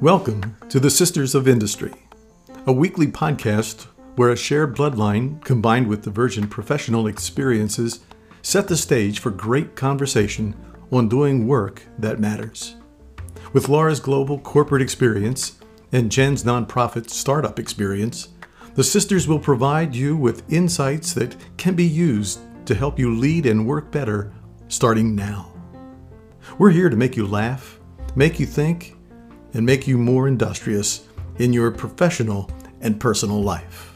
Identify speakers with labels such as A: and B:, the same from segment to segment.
A: Welcome to the Sisters of Industry, a weekly podcast where a shared bloodline combined with divergent professional experiences set the stage for great conversation on doing work that matters. With Laura's global corporate experience and Jen's nonprofit startup experience, the sisters will provide you with insights that can be used to help you lead and work better starting now. We're here to make you laugh, make you think, and make you more industrious in your professional and personal life.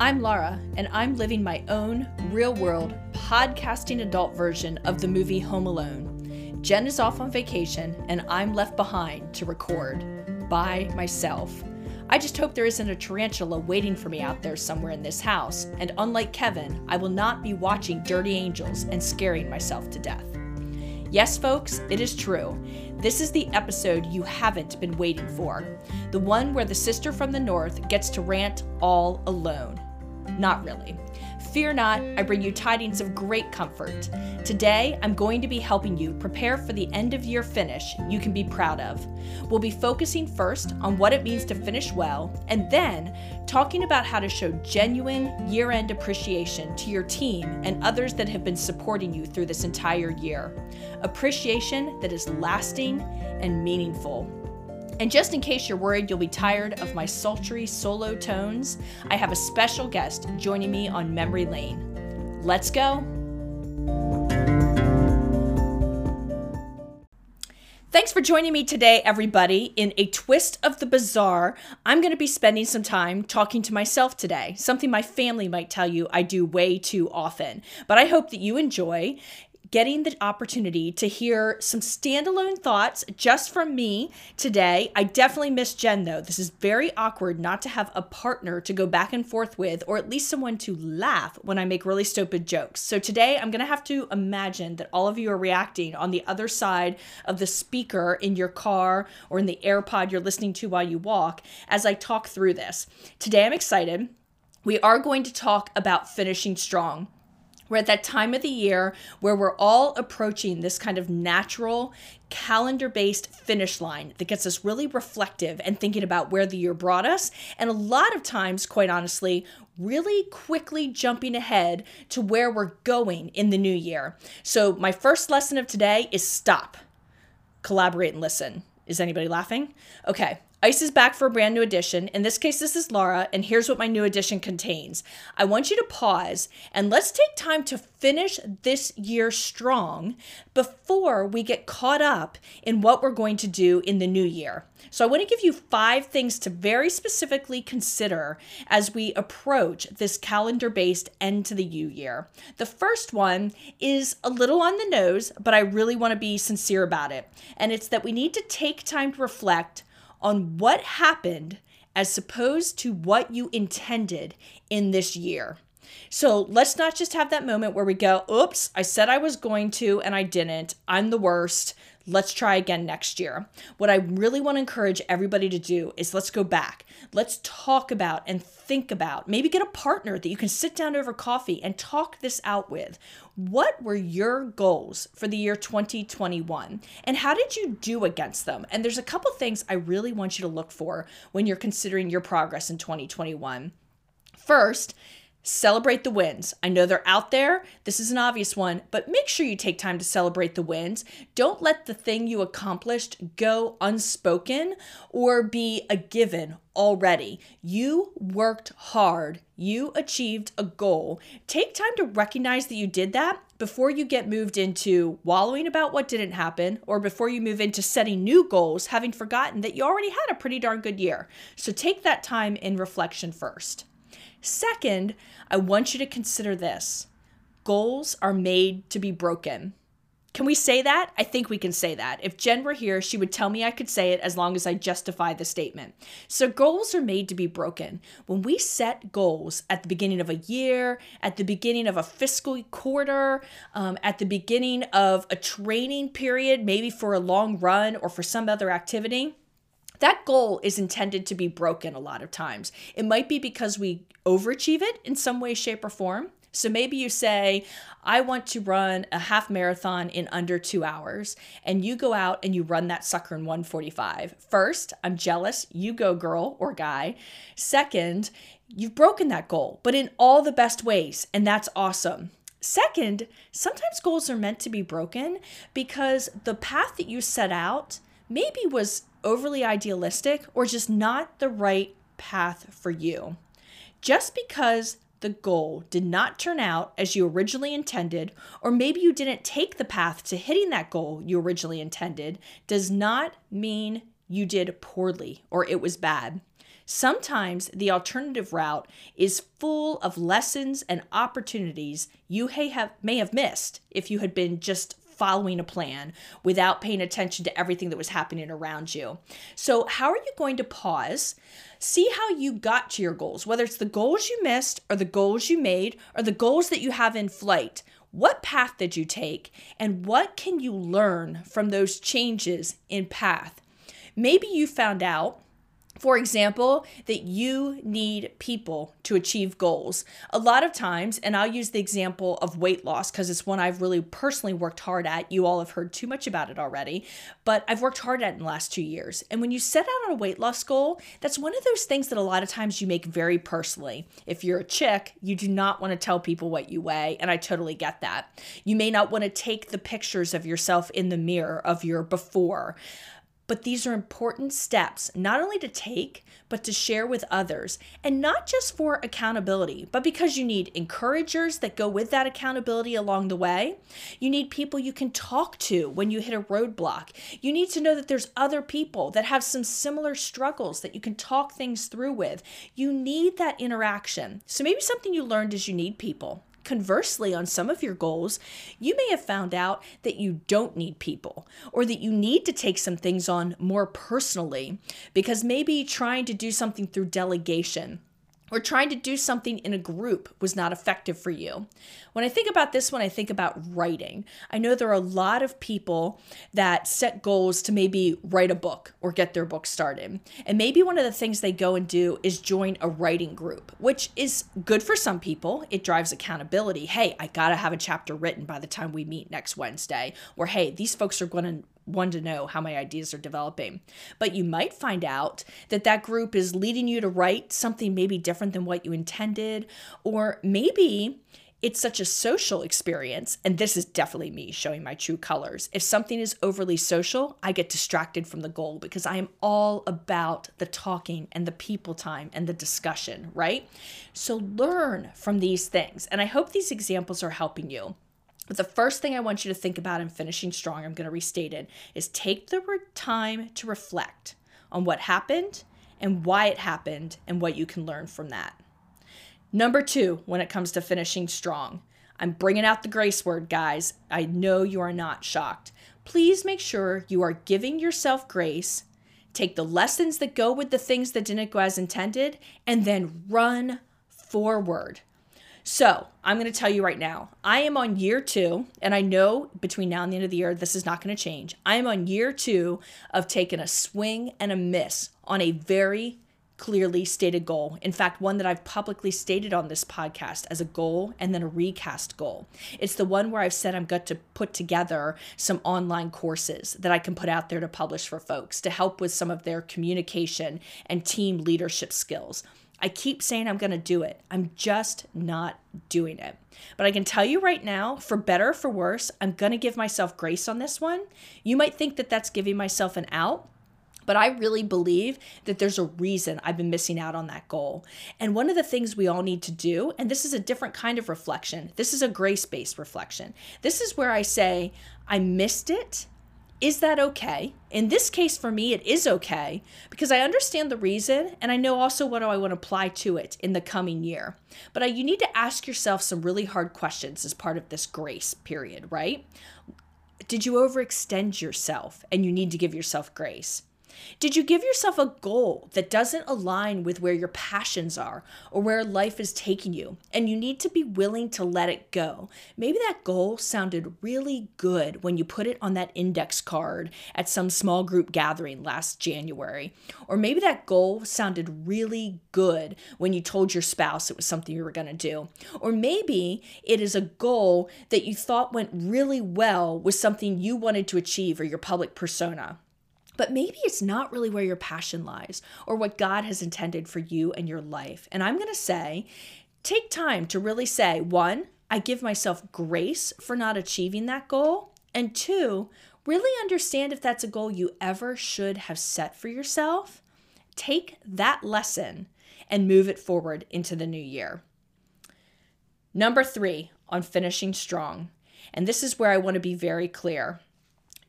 B: I'm Laura, and I'm living my own real world podcasting adult version of the movie Home Alone. Jen is off on vacation, and I'm left behind to record by myself. I just hope there isn't a tarantula waiting for me out there somewhere in this house, and unlike Kevin, I will not be watching Dirty Angels and scaring myself to death. Yes, folks, it is true. This is the episode you haven't been waiting for. The one where the sister from the north gets to rant all alone. Not really. Fear not, I bring you tidings of great comfort. Today, I'm going to be helping you prepare for the end of year finish you can be proud of. We'll be focusing first on what it means to finish well, and then talking about how to show genuine year end appreciation to your team and others that have been supporting you through this entire year. Appreciation that is lasting and meaningful. And just in case you're worried you'll be tired of my sultry solo tones, I have a special guest joining me on Memory Lane. Let's go. Thanks for joining me today, everybody. In a twist of the bizarre, I'm going to be spending some time talking to myself today, something my family might tell you I do way too often. But I hope that you enjoy getting the opportunity to hear some standalone thoughts just from me today. I definitely miss Jen though. This is very awkward not to have a partner to go back and forth with, or at least someone to laugh when I make really stupid jokes. So today I'm to have to imagine that all of you are reacting on the other side of the speaker in your car or in the AirPod you're listening to while you walk as I talk through this. Today I'm excited. We are going to talk about finishing strong. We're at that time of the year where we're all approaching this kind of natural calendar based finish line that gets us really reflective and thinking about where the year brought us. And a lot of times, quite honestly, really quickly jumping ahead to where we're going in the new year. So, my first lesson of today is stop, collaborate, and listen. Is anybody laughing? Okay. Ice is back for a brand new edition. In this case, this is Laura, and here's what my new edition contains. I want you to pause and let's take time to finish this year strong before we get caught up in what we're going to do in the new year. So, I want to give you five things to very specifically consider as we approach this calendar based end to the new year. The first one is a little on the nose, but I really want to be sincere about it. And it's that we need to take time to reflect on what happened as opposed to what you intended in this year. So let's not just have that moment where we go, oops, I said I was going to and I didn't. I'm the worst. Let's try again next year. What I really want to encourage everybody to do is let's go back. Let's talk about and think about, maybe get a partner that you can sit down over coffee and talk this out with. What were your goals for the year 2021? And how did you do against them? And there's a couple things I really want you to look for when you're considering your progress in 2021. First, Celebrate the wins. I know they're out there. This is an obvious one, but make sure you take time to celebrate the wins. Don't let the thing you accomplished go unspoken or be a given already. You worked hard. You achieved a goal. Take time to recognize that you did that before you get moved into wallowing about what didn't happen or before you move into setting new goals, having forgotten that you already had a pretty darn good year. So take that time in reflection first. Second, I want you to consider this goals are made to be broken. Can we say that? I think we can say that. If Jen were here, she would tell me I could say it as long as I justify the statement. So, goals are made to be broken. When we set goals at the beginning of a year, at the beginning of a fiscal quarter, um, at the beginning of a training period, maybe for a long run or for some other activity, that goal is intended to be broken a lot of times. It might be because we overachieve it in some way, shape, or form. So maybe you say, I want to run a half marathon in under two hours, and you go out and you run that sucker in 145. First, I'm jealous. You go, girl or guy. Second, you've broken that goal, but in all the best ways, and that's awesome. Second, sometimes goals are meant to be broken because the path that you set out maybe was overly idealistic or just not the right path for you. Just because the goal did not turn out as you originally intended, or maybe you didn't take the path to hitting that goal you originally intended, does not mean you did poorly or it was bad. Sometimes the alternative route is full of lessons and opportunities you may have missed if you had been just following a plan without paying attention to everything that was happening around you. So, how are you going to pause? See how you got to your goals, whether it's the goals you missed, or the goals you made, or the goals that you have in flight. What path did you take, and what can you learn from those changes in path? Maybe you found out for example, that you need people to achieve goals. A lot of times, and I'll use the example of weight loss because it's one I've really personally worked hard at. You all have heard too much about it already, but I've worked hard at in the last two years. And when you set out on a weight loss goal, that's one of those things that a lot of times you make very personally. If you're a chick, you do not want to tell people what you weigh, and I totally get that. You may not want to take the pictures of yourself in the mirror of your before. But these are important steps, not only to take, but to share with others. And not just for accountability, but because you need encouragers that go with that accountability along the way. You need people you can talk to when you hit a roadblock. You need to know that there's other people that have some similar struggles that you can talk things through with. You need that interaction. So maybe something you learned is you need people. Conversely, on some of your goals, you may have found out that you don't need people or that you need to take some things on more personally because maybe trying to do something through delegation or trying to do something in a group was not effective for you. When I think about this, when I think about writing, I know there are a lot of people that set goals to maybe write a book or get their book started. And maybe one of the things they go and do is join a writing group, which is good for some people. It drives accountability. Hey, I got to have a chapter written by the time we meet next Wednesday. Or hey, these folks are going to one to know how my ideas are developing. But you might find out that that group is leading you to write something maybe different than what you intended, or maybe it's such a social experience, and this is definitely me showing my true colors. If something is overly social, I get distracted from the goal because I am all about the talking and the people time and the discussion, right? So learn from these things. And I hope these examples are helping you. But the first thing I want you to think about in finishing strong, I'm going to restate it, is take the time to reflect on what happened and why it happened and what you can learn from that. Number two, when it comes to finishing strong, I'm bringing out the grace word, guys. I know you are not shocked. Please make sure you are giving yourself grace. Take the lessons that go with the things that didn't go as intended and then run forward. So I'm going to tell you right now, I am on year two, and I know between now and the end of the year, this is not going to change. I am on year two of taking a swing and a miss on a very clearly stated goal. In fact, one that I've publicly stated on this podcast as a goal and then a recast goal. It's the one where I've said I'm going to put together some online courses that I can put out there to publish for folks to help with some of their communication and team leadership skills. I keep saying I'm going to do it. I'm just not doing it. But I can tell you right now, for better or for worse, I'm going to give myself grace on this one. You might think that that's giving myself an out. But I really believe that there's a reason I've been missing out on that goal. And one of the things we all need to do, and this is a different kind of reflection, this is a grace based reflection. This is where I say, I missed it is that okay? In this case, for me, it is okay because I understand the reason and I know also what I want to apply to it in the coming year. But you need to ask yourself some really hard questions as part of this grace period, right? Did you overextend yourself and you need to give yourself grace? Did you give yourself a goal that doesn't align with where your passions are or where life is taking you, and you need to be willing to let it go? Maybe that goal sounded really good when you put it on that index card at some small group gathering last January. Or maybe that goal sounded really good when you told your spouse it was something you were going to do. Or maybe it is a goal that you thought went really well with something you wanted to achieve or your public persona. But maybe it's not really where your passion lies or what God has intended for you and your life. And I'm going to say, take time to really say, one, I give myself grace for not achieving that goal. And two, really understand if that's a goal you ever should have set for yourself. Take that lesson and move it forward into the new year. Number three on finishing strong. And this is where I want to be very clear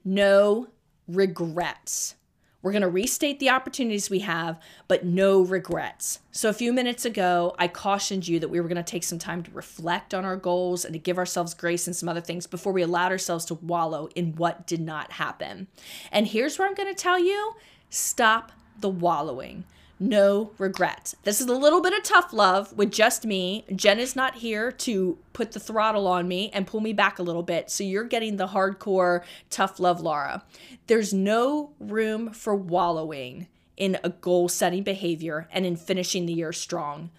B: no regrets. We're going to restate the opportunities we have, but no regrets. So, a few minutes ago, I cautioned you that we were going to take some time to reflect on our goals and to give ourselves grace and some other things before we allowed ourselves to wallow in what did not happen. And here's where I'm going to tell you stop the wallowing no regrets. This is a little bit of tough love with just me. Jen is not here to put the throttle on me and pull me back a little bit. So you're getting the hardcore tough love Laura. There's no room for wallowing in a goal setting behavior and in finishing the year strong.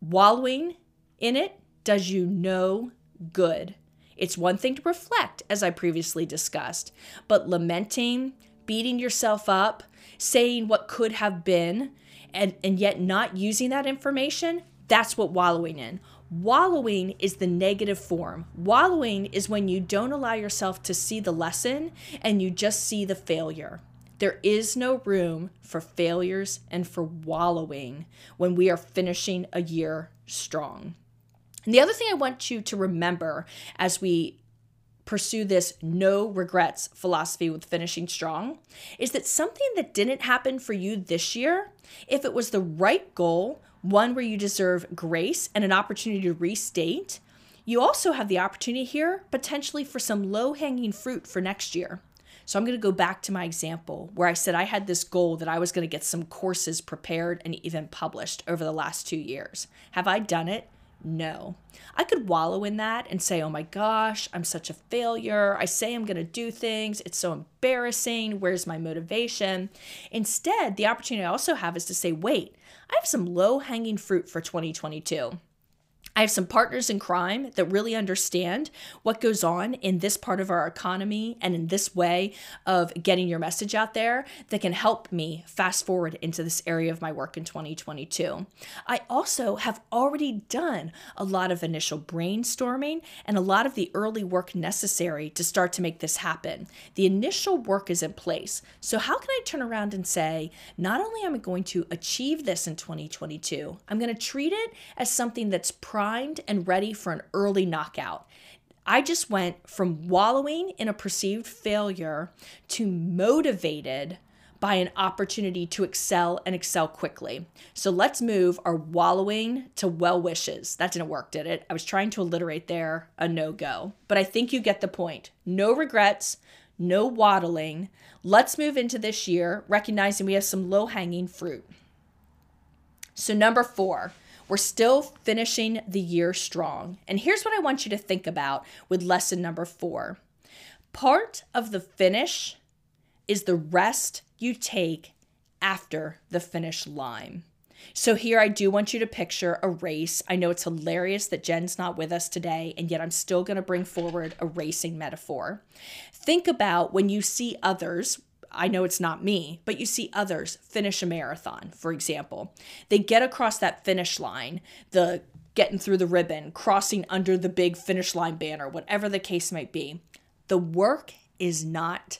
B: Wallowing in it does you no good. It's one thing to reflect, as I previously discussed, but lamenting, beating yourself up, saying what could have been and, and yet not using that information, that's what wallowing in. Wallowing is the negative form. Wallowing is when you don't allow yourself to see the lesson and you just see the failure. There is no room for failures and for wallowing when we are finishing a year strong. And the other thing I want you to remember as we pursue this no regrets philosophy with finishing strong is that something that didn't happen for you this year, if it was the right goal, one where you deserve grace and an opportunity to restate, you also have the opportunity here potentially for some low hanging fruit for next year. So I'm going to go back to my example where I said I had this goal that I was going to get some courses prepared and even published over the last two years. Have I done it? No. I could wallow in that and say, oh my gosh, I'm such a failure. I say I'm going to do things. It's so embarrassing. Where's my motivation? Instead, the opportunity I also have is to say, wait, I have some low hanging fruit for 2022. I have some partners in crime that really understand what goes on in this part of our economy and in this way of getting your message out there that can help me fast forward into this area of my work in 2022. I also have already done a lot of initial brainstorming and a lot of the early work necessary to start to make this happen. The initial work is in place. So, how can I turn around and say, not only am I going to achieve this in 2022, I'm going to treat it as something that's primed and ready for an early knockout. I just went from wallowing in a perceived failure to motivated by an opportunity to excel and excel quickly. So let's move our wallowing to well wishes. That didn't work, did it? I was trying to alliterate there a no go. But I think you get the point. No regrets, no waddling. Let's move into this year recognizing we have some low hanging fruit. So, number four, we're still finishing the year strong. And here's what I want you to think about with lesson number four part of the finish is the rest you take after the finish line. So here I do want you to picture a race. I know it's hilarious that Jen's not with us today, and yet I'm still going to bring forward a racing metaphor. Think about when you see others, I know it's not me, but you see others finish a marathon, for example. They get across that finish line, the getting through the ribbon, crossing under the big finish line banner, whatever the case might be. The work is not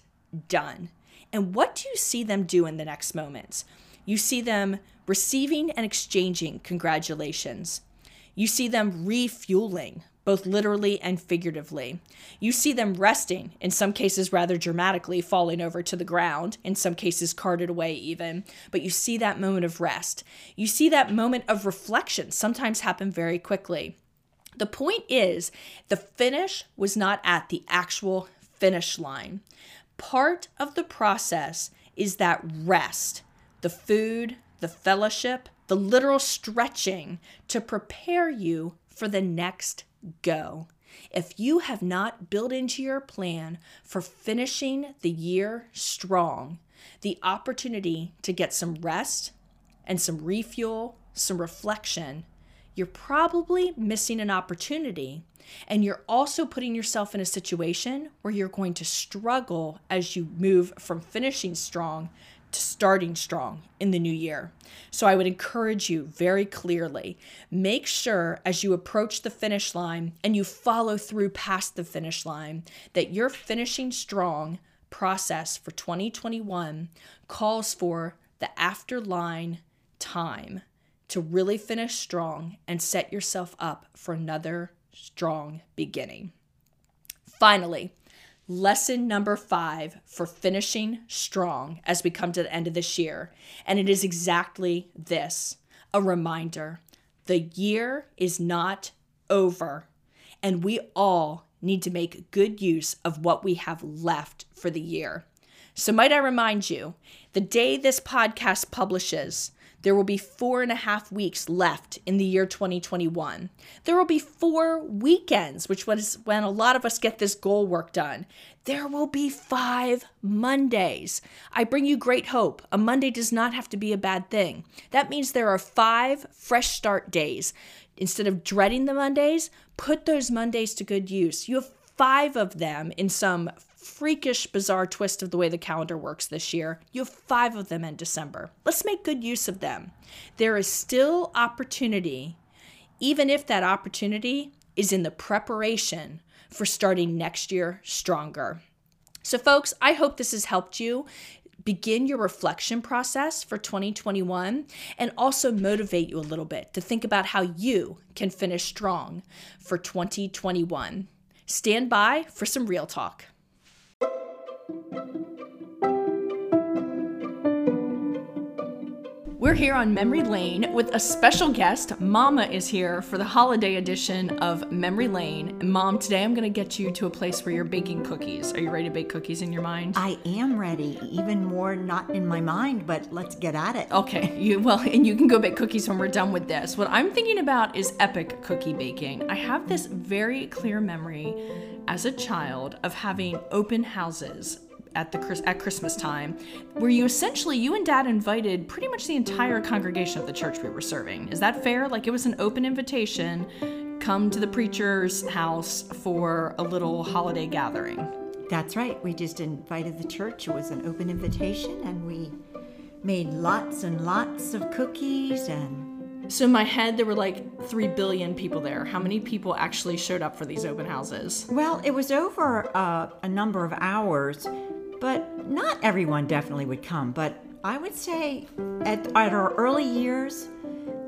B: done. And what do you see them do in the next moments? You see them receiving and exchanging congratulations. You see them refueling both literally and figuratively. You see them resting, in some cases rather dramatically, falling over to the ground, in some cases carted away even, but you see that moment of rest. You see that moment of reflection sometimes happen very quickly. The point is, the finish was not at the actual finish line. Part of the process is that rest, the food, the fellowship, the literal stretching to prepare you for the next go. If you have not built into your plan for finishing the year strong, the opportunity to get some rest and some refuel, some reflection, you're probably missing an opportunity. And you're also putting yourself in a situation where you're going to struggle as you move from finishing strong to starting strong in the new year. So I would encourage you very clearly make sure as you approach the finish line and you follow through past the finish line that your finishing strong process for 2021 calls for the after line time to really finish strong and set yourself up for another strong beginning. Finally, lesson number five for finishing strong as we come to the end of this year. And it is exactly this a reminder the year is not over, and we all need to make good use of what we have left for the year. So, might I remind you, the day this podcast publishes, there will be four and a half weeks left in the year 2021. There will be four weekends, which was when a lot of us get this goal work done. There will be five Mondays. I bring you great hope. A Monday does not have to be a bad thing. That means there are five fresh start days. Instead of dreading the Mondays, put those Mondays to good use. You have five of them in some freakish, bizarre twist of the way the calendar works this year. You have five of them in December. Let's make good use of them. There is still opportunity, even if that opportunity is in the preparation for starting next year stronger. So, folks, I hope this has helped you begin your reflection process for 2021 and also motivate you a little bit to think about how you can finish strong for 2021. Stand by for some real talk. We're here on Memory Lane with a special guest. Mama is here for the holiday edition of Memory Lane. Mom, today I'm going to get you to a place where you're baking cookies. Are you ready to bake cookies in your mind?
C: I am ready. Even more not in my mind, but let's get at it.
B: Okay. You well, and you can go bake cookies when we're done with this. What I'm thinking about is epic cookie baking. I have this very clear memory as a child of having open houses at the at Christmas time, where you essentially you and Dad invited pretty much the entire congregation of the church we were serving. Is that fair? Like it was an open invitation. Come to the preacher's house for a little holiday gathering.
C: That's right. We just invited the church. It was an open invitation, and we made lots and lots of cookies and
B: so in my head, there were like 3 billion people there. How many people actually showed up for these open houses?
C: Well, it was over uh, a number of hours, but not everyone definitely would come. But I would say at, at our early years,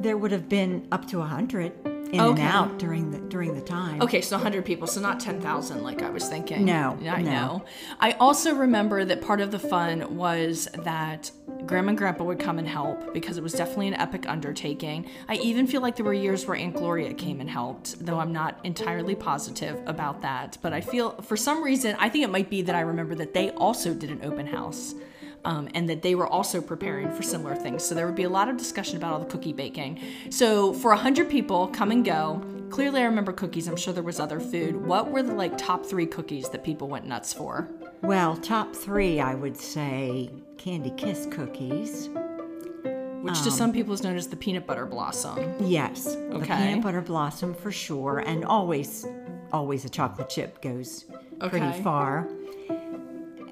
C: there would have been up to a hundred in okay. and out during the during the time.
B: Okay, so 100 people, so not 10,000 like I was thinking.
C: No,
B: I
C: no.
B: know. I also remember that part of the fun was that Grandma and Grandpa would come and help because it was definitely an epic undertaking. I even feel like there were years where Aunt Gloria came and helped, though I'm not entirely positive about that. But I feel for some reason, I think it might be that I remember that they also did an open house um, and that they were also preparing for similar things. So there would be a lot of discussion about all the cookie baking. So for 100 people, come and go. Clearly, I remember cookies. I'm sure there was other food. What were the like top three cookies that people went nuts for?
C: Well, top three, I would say Candy Kiss cookies.
B: Which um, to some people is known as the peanut butter blossom.
C: Yes. Okay. The peanut butter blossom for sure. And always, always a chocolate chip goes okay. pretty far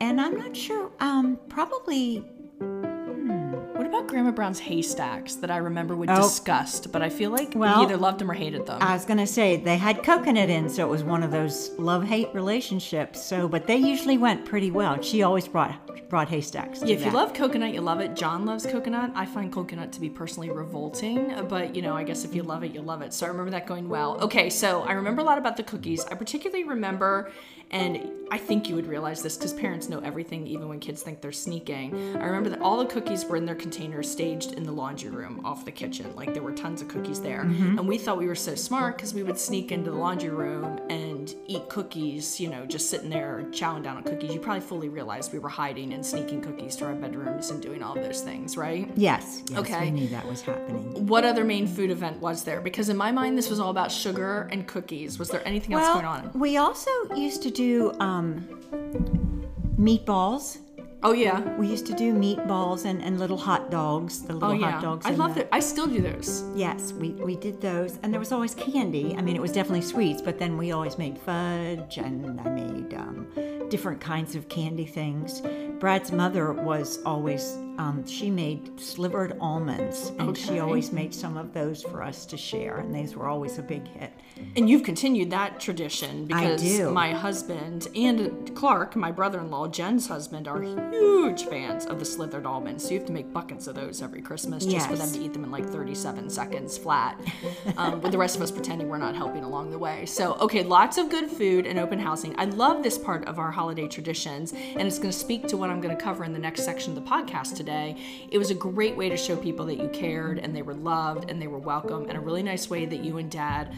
C: and I'm not sure. Um, probably.
B: Hmm, what about Grandma Brown's haystacks that I remember we oh. discussed? But I feel like well, we either loved them or hated them.
C: I was gonna say they had coconut in, so it was one of those love-hate relationships. So, but they usually went pretty well. She always brought brought haystacks.
B: Yeah, if you love coconut, you love it. John loves coconut. I find coconut to be personally revolting, uh, but you know, I guess if you love it, you love it. So I remember that going well. Okay, so I remember a lot about the cookies. I particularly remember and I think you would realize this because parents know everything, even when kids think they're sneaking. I remember that all the cookies were in their containers staged in the laundry room off the kitchen. Like there were tons of cookies there. Mm-hmm. And we thought we were so smart because we would sneak into the laundry room and eat cookies, you know, just sitting there chowing down on cookies. You probably fully realized we were hiding and sneaking cookies to our bedrooms and doing all those things, right?
C: Yes. yes
B: Okay.
C: We knew that was happening.
B: What other main food event was there? Because in my mind, this was all about sugar and cookies. Was there anything else going on?
C: we also used to do um, meatballs.
B: Oh, yeah.
C: We used to do meatballs and, and little hot dogs. The little
B: Oh, yeah.
C: hot dogs.
B: I love that. I still do those.
C: Yes, we, we did those, and there was always candy. I mean, it was definitely sweets, but then we always made fudge, and I made um, different kinds of candy things. Brad's mother was always um, she made slivered almonds, and
B: Okay.
C: she always made some of those for us to share, and these were always a big hit.
B: And you've continued that tradition because my husband and Clark, my brother-in-law, Jen's husband, are huge fans of the slithered almonds. So you have to make buckets of those every Christmas just for them to eat them in like 37 seconds flat, um, with the rest of us pretending we're not helping along the way. So okay, lots of good food and open housing. I love this part of our holiday traditions, and it's going to speak to what I'm going to cover in the next section of the podcast today. It was a great way to show people that you cared and they were loved and they were welcome, and a really nice way that you and Dad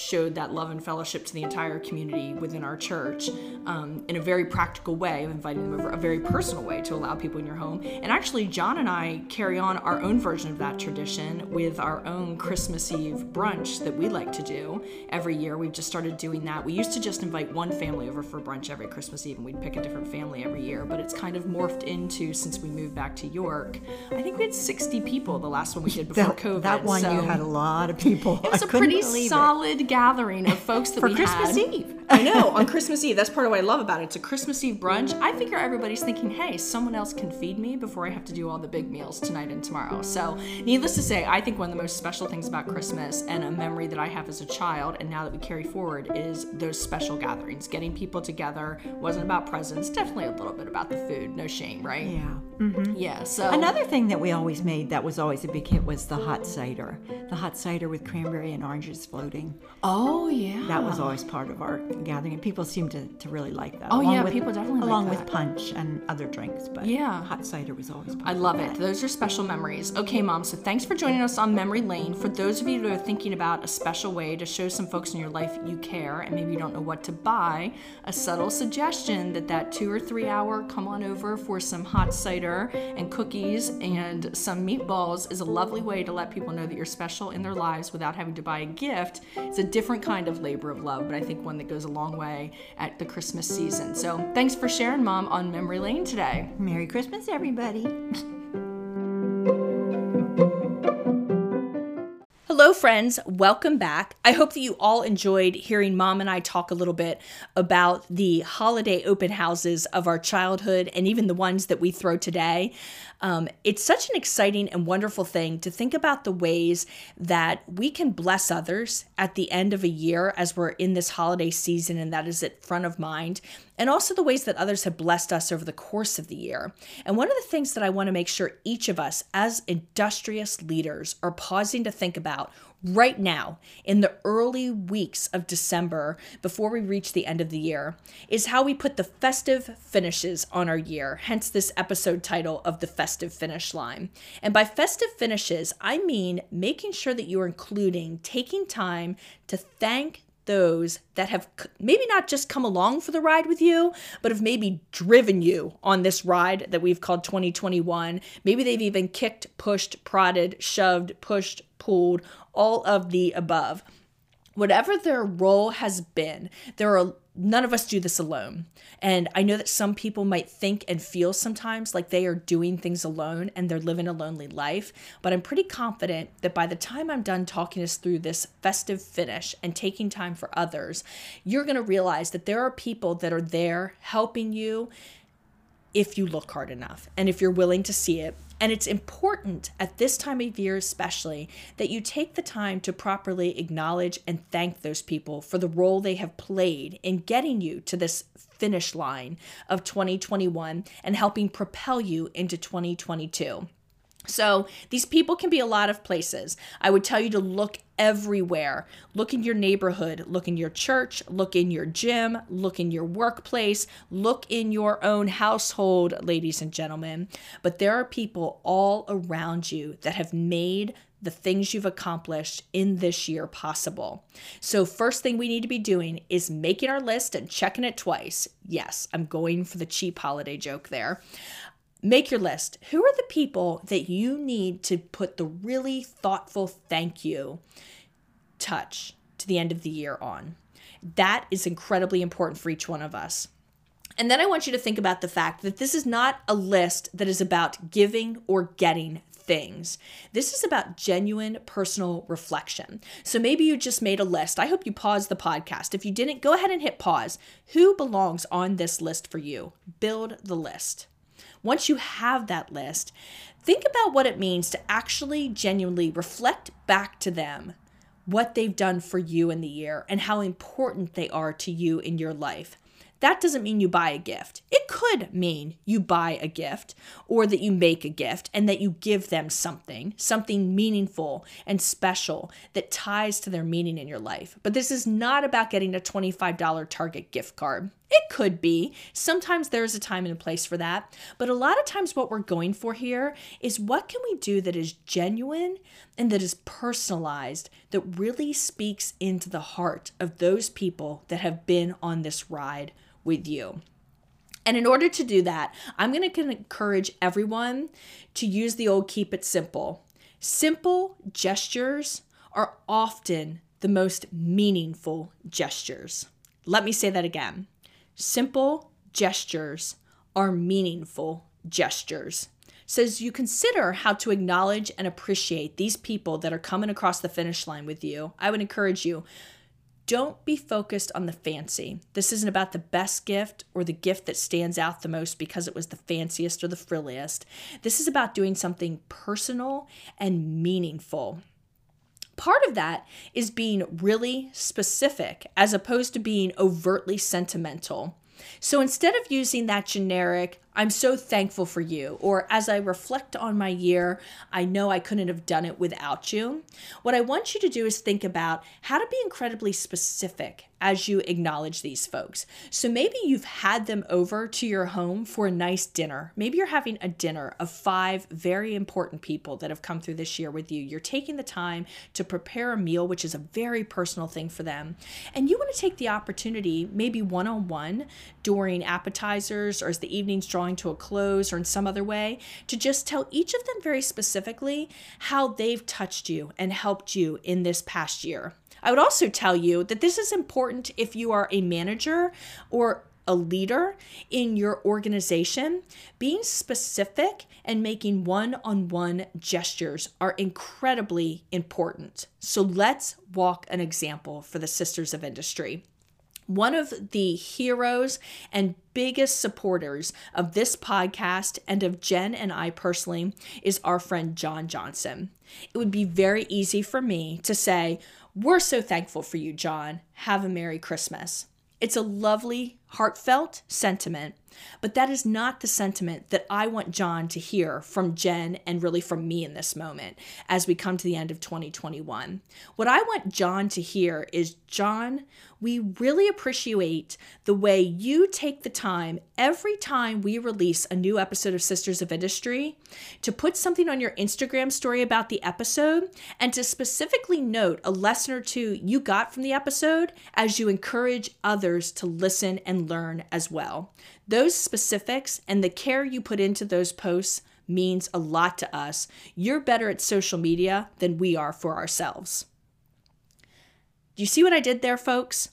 B: showed that love and fellowship to the entire community within our church um, in a very practical way of inviting them over, a very personal way to allow people in your home. And actually, John and I carry on our own version of that tradition with our own Christmas Eve brunch that we like to do every year. We've just started doing that. We used to just invite one family over for brunch every Christmas Eve, and we'd pick a different family every year. But it's kind of morphed into since we moved back to York. I think we had 60 people the last one we did before
C: That,
B: COVID.
C: that one
B: so
C: you had a lot of people.
B: it was
C: I
B: a pretty solid gathering of folks that
C: For
B: we
C: Christmas
B: had.
C: Eve.
B: I know on Christmas Eve. That's part of what I love about it. It's a Christmas Eve brunch. I figure everybody's thinking, "Hey, someone else can feed me before I have to do all the big meals tonight and tomorrow." So, needless to say, I think one of the most special things about Christmas and a memory that I have as a child, and now that we carry forward, is those special gatherings. Getting people together wasn't about presents. Definitely a little bit about the food. No shame, right?
C: Yeah. Mm-hmm.
B: Yeah. So
C: Another thing that we always made that was always a big hit was the hot cider. The hot cider with cranberry and oranges floating.
B: Oh yeah.
C: That was always part of our gathering, and people seemed to, to really like that.
B: Oh,
C: along
B: yeah,
C: with-
B: people definitely like
C: along
B: that.
C: with punch and other drinks. But
B: Yeah.
C: hot cider was always. Part
B: I love it. Those are special memories. Okay, Mom, so thanks for joining us on Memory Lane. For those of you that are thinking about a special way to show some folks in your life you care and maybe you don't know what to buy, a subtle suggestion that that two or three hour come on over for some hot cider and cookies and some meatballs is a lovely way to let people know that you're special in their lives without having to buy a gift. It's a different kind of labor of love, but I think one that goes a long way at the Christmas season. So thanks for sharing, Mom, on Memory Lane today.
C: Merry Christmas, everybody.
B: Hello, friends. Welcome back. I hope that you all enjoyed hearing Mom and I talk a little bit about the holiday open houses of our childhood and even the ones that we throw today. Um, it's such an exciting and wonderful thing to think about the ways that we can bless others at the end of a year as we're in this holiday season and that is at front of mind, and also the ways that others have blessed us over the course of the year. And one of the things that I want to make sure each of us, as industrious leaders, are pausing to think about right now in the early weeks of December before we reach the end of the year is how we put the festive finishes on our year, hence this episode title of the festive finish line. And by festive finishes, I mean making sure that you're including taking time to thank those that have maybe not just come along for the ride with you, but have maybe driven you on this ride that we've called 2021. Maybe they've even kicked, pushed, prodded, shoved, pushed, pulled, all of the above. Whatever their role has been, there are none of us do this alone. And I know that some people might think and feel sometimes like they are doing things alone and they're living a lonely life. But I'm pretty confident that by the time I'm done talking us through this festive finish and taking time for others, you're going to realize that there are people that are there helping you if you look hard enough and if you're willing to see it. And it's important at this time of year, especially, that you take the time to properly acknowledge and thank those people for the role they have played in getting you to this finish line of 2021 and helping propel you into 2022. So these people can be a lot of places. I would tell you to look everywhere. Look in your neighborhood, look in your church, look in your gym, look in your workplace, look in your own household, ladies and gentlemen. But there are people all around you that have made the things you've accomplished in this year possible. So, first thing we need to be doing is making our list and checking it twice. Yes, I'm going for the cheap holiday joke there. Make your list. Who are the people that you need to put the really thoughtful thank you touch to the end of the year on? That is incredibly important for each one of us. And then I want you to think about the fact that this is not a list that is about giving or getting things. This is about genuine personal reflection. So maybe you just made a list. I hope you paused the podcast. If you didn't, go ahead and hit pause. Who belongs on this list for you? Build the list. Once you have that list, think about what it means to actually genuinely reflect back to them what they've done for you in the year and how important they are to you in your life. That doesn't mean you buy a gift. It could mean you buy a gift or that you make a gift and that you give them something, something meaningful and special that ties to their meaning in your life. But this is not about getting a $25 Target gift card. It could be. Sometimes there's a time and a place for that. But a lot of times, what we're going for here is what can we do that is genuine and that is personalized, that really speaks into the heart of those people that have been on this ride with you. And in order to do that, I'm going to encourage everyone to use the old keep it simple. Simple gestures are often the most meaningful gestures. Let me say that again. Simple gestures are meaningful gestures. So as you consider how to acknowledge and appreciate these people that are coming across the finish line with you, I would encourage you don't be focused on the fancy. This isn't about the best gift or the gift that stands out the most because it was the fanciest or the frilliest. This is about doing something personal and meaningful. Part of that is being really specific as opposed to being overtly sentimental. So instead of using that generic, I'm so thankful for you. Or as I reflect on my year, I know I couldn't have done it without you. What I want you to do is think about how to be incredibly specific as you acknowledge these folks. So maybe you've had them over to your home for a nice dinner. Maybe you're having a dinner of five very important people that have come through this year with you. You're taking the time to prepare a meal, which is a very personal thing for them. And you want to take the opportunity, maybe one on one during appetizers or as the evening's drawing drawing to a close or in some other way, to just tell each of them very specifically how they've touched you and helped you in this past year. I would also tell you that this is important if you are a manager or a leader in your organization, being specific and making one on one gestures are incredibly important. So let's walk an example for the Sisters of Industry. One of the heroes and biggest supporters of this podcast and of Jen and I personally is our friend John Johnson. It would be very easy for me to say, We're so thankful for you, John. Have a Merry Christmas. It's a lovely, heartfelt sentiment, but that is not the sentiment that I want John to hear from Jen and really from me in this moment as we come to the end of 2021. What I want John to hear is John, we really appreciate the way you take the time every time we release a new episode of Sisters of Industry to put something on your Instagram story about the episode and to specifically note a lesson or two you got from the episode as you encourage others to listen and learn as well. Those specifics and the care you put into those posts means a lot to us. You're better at social media than we are for ourselves. Do you see what I did there, folks?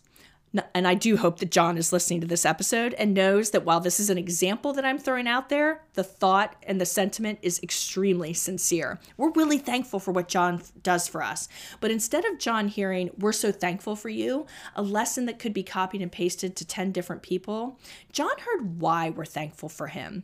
B: And I do hope that John is listening to this episode and knows that while this is an example that I'm throwing out there, the thought and the sentiment is extremely sincere. We're really thankful for what John does for us. But instead of John hearing, We're so thankful for you, a lesson that could be copied and pasted to 10 different people, John heard why we're thankful for him.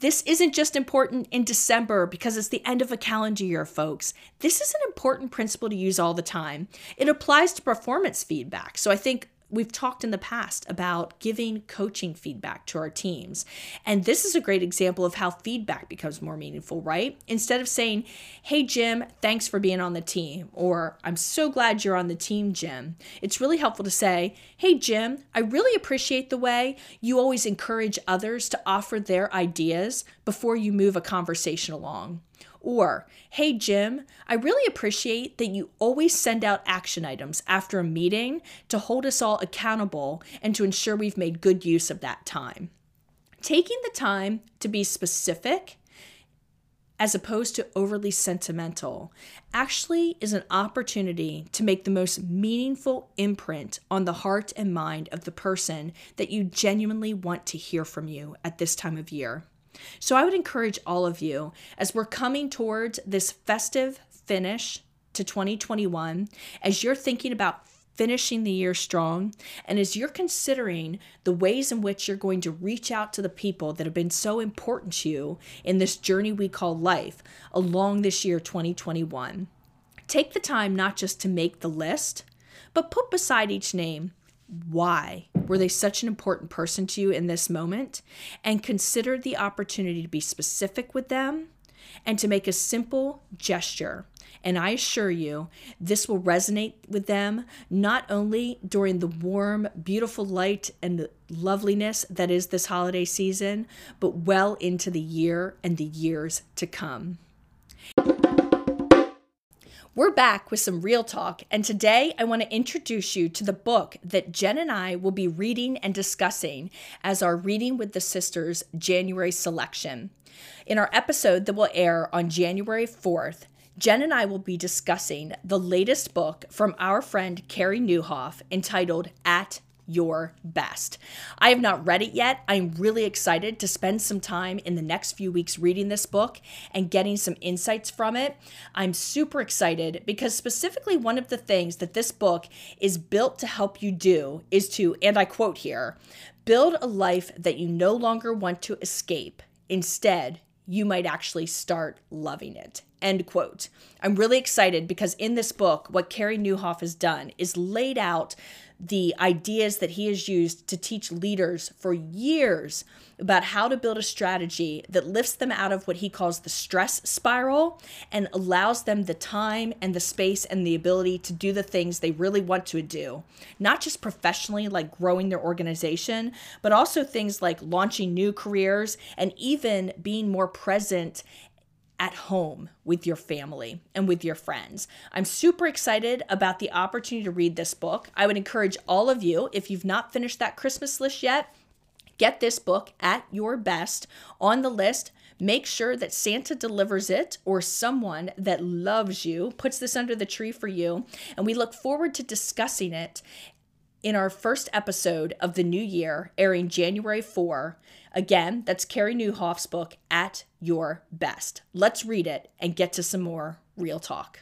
B: This isn't just important in December because it's the end of a calendar year, folks. This is an important principle to use all the time. It applies to performance feedback. So I think we've talked in the past about giving coaching feedback to our teams. And this is a great example of how feedback becomes more meaningful, right? Instead of saying, Hey, Jim, thanks for being on the team, or I'm so glad you're on the team, Jim, it's really helpful to say, Hey, Jim, I really appreciate the way you always encourage others to offer their ideas before you move a conversation along. Or, hey, Jim, I really appreciate that you always send out action items after a meeting to hold us all accountable and to ensure we've made good use of that time. Taking the time to be specific as opposed to overly sentimental, actually is an opportunity to make the most meaningful imprint on the heart and mind of the person that you genuinely want to hear from you at this time of year. So I would encourage all of you as we're coming towards this festive finish to 2021, as you're thinking about finishing the year strong, and as you're considering the ways in which you're going to reach out to the people that have been so important to you in this journey we call life along this year 2021, take the time not just to make the list, but put beside each name why were they such an important person to you in this moment and consider the opportunity to be specific with them and to make a simple gesture and I assure you, this will resonate with them not only during the warm, beautiful light and the loveliness that is this holiday season, but well into the year and the years to come. We're back with some real talk, and today I want to introduce you to the book that Jen and I will be reading and discussing as our Reading with the Sisters January selection. In our episode that will air on January 4th, Jen and I will be discussing the latest book from our friend Carey Nieuwhof entitled At your best. I have not read it yet. I'm really excited to spend some time in the next few weeks reading this book and getting some insights from it. I'm super excited because, specifically, one of the things that this book is built to help you do is to, and I quote here, build a life that you no longer want to escape. Instead, you might actually start loving it. End quote. I'm really excited because in this book, what Carey Nieuwhof has done is laid out the ideas that he has used to teach leaders for years about how to build a strategy that lifts them out of what he calls the stress spiral and allows them the time and the space and the ability to do the things they really want to do. Not just professionally, like growing their organization, but also things like launching new careers and even being more present at home with your family and with your friends. I'm super excited about the opportunity to read this book. I would encourage all of you, if you've not finished that Christmas list yet, get this book at your best on the list. Make sure that Santa delivers it or someone that loves you puts this under the tree for you. And we look forward to discussing it in our first episode of the new year, airing January 4. Again, that's Carey Nieuwhof's book, At Your Best. Let's read it and get to some more real talk.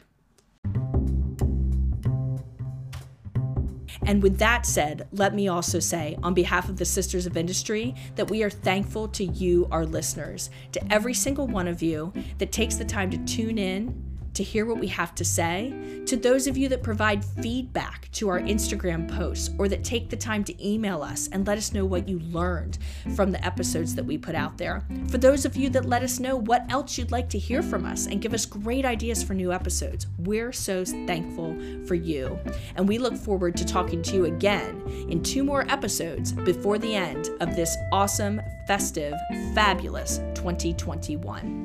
B: And with that said, let me also say, on behalf of the Sisters of Industry, that we are thankful to you, our listeners, to every single one of you that takes the time to tune in to hear what we have to say, to those of you that provide feedback to our Instagram posts or that take the time to email us and let us know what you learned from the episodes that we put out there, for those of you that let us know what else you'd like to hear from us and give us great ideas for new episodes. We're so thankful for you. And we look forward to talking to you again in two more episodes before the end of this awesome, festive, fabulous 2021.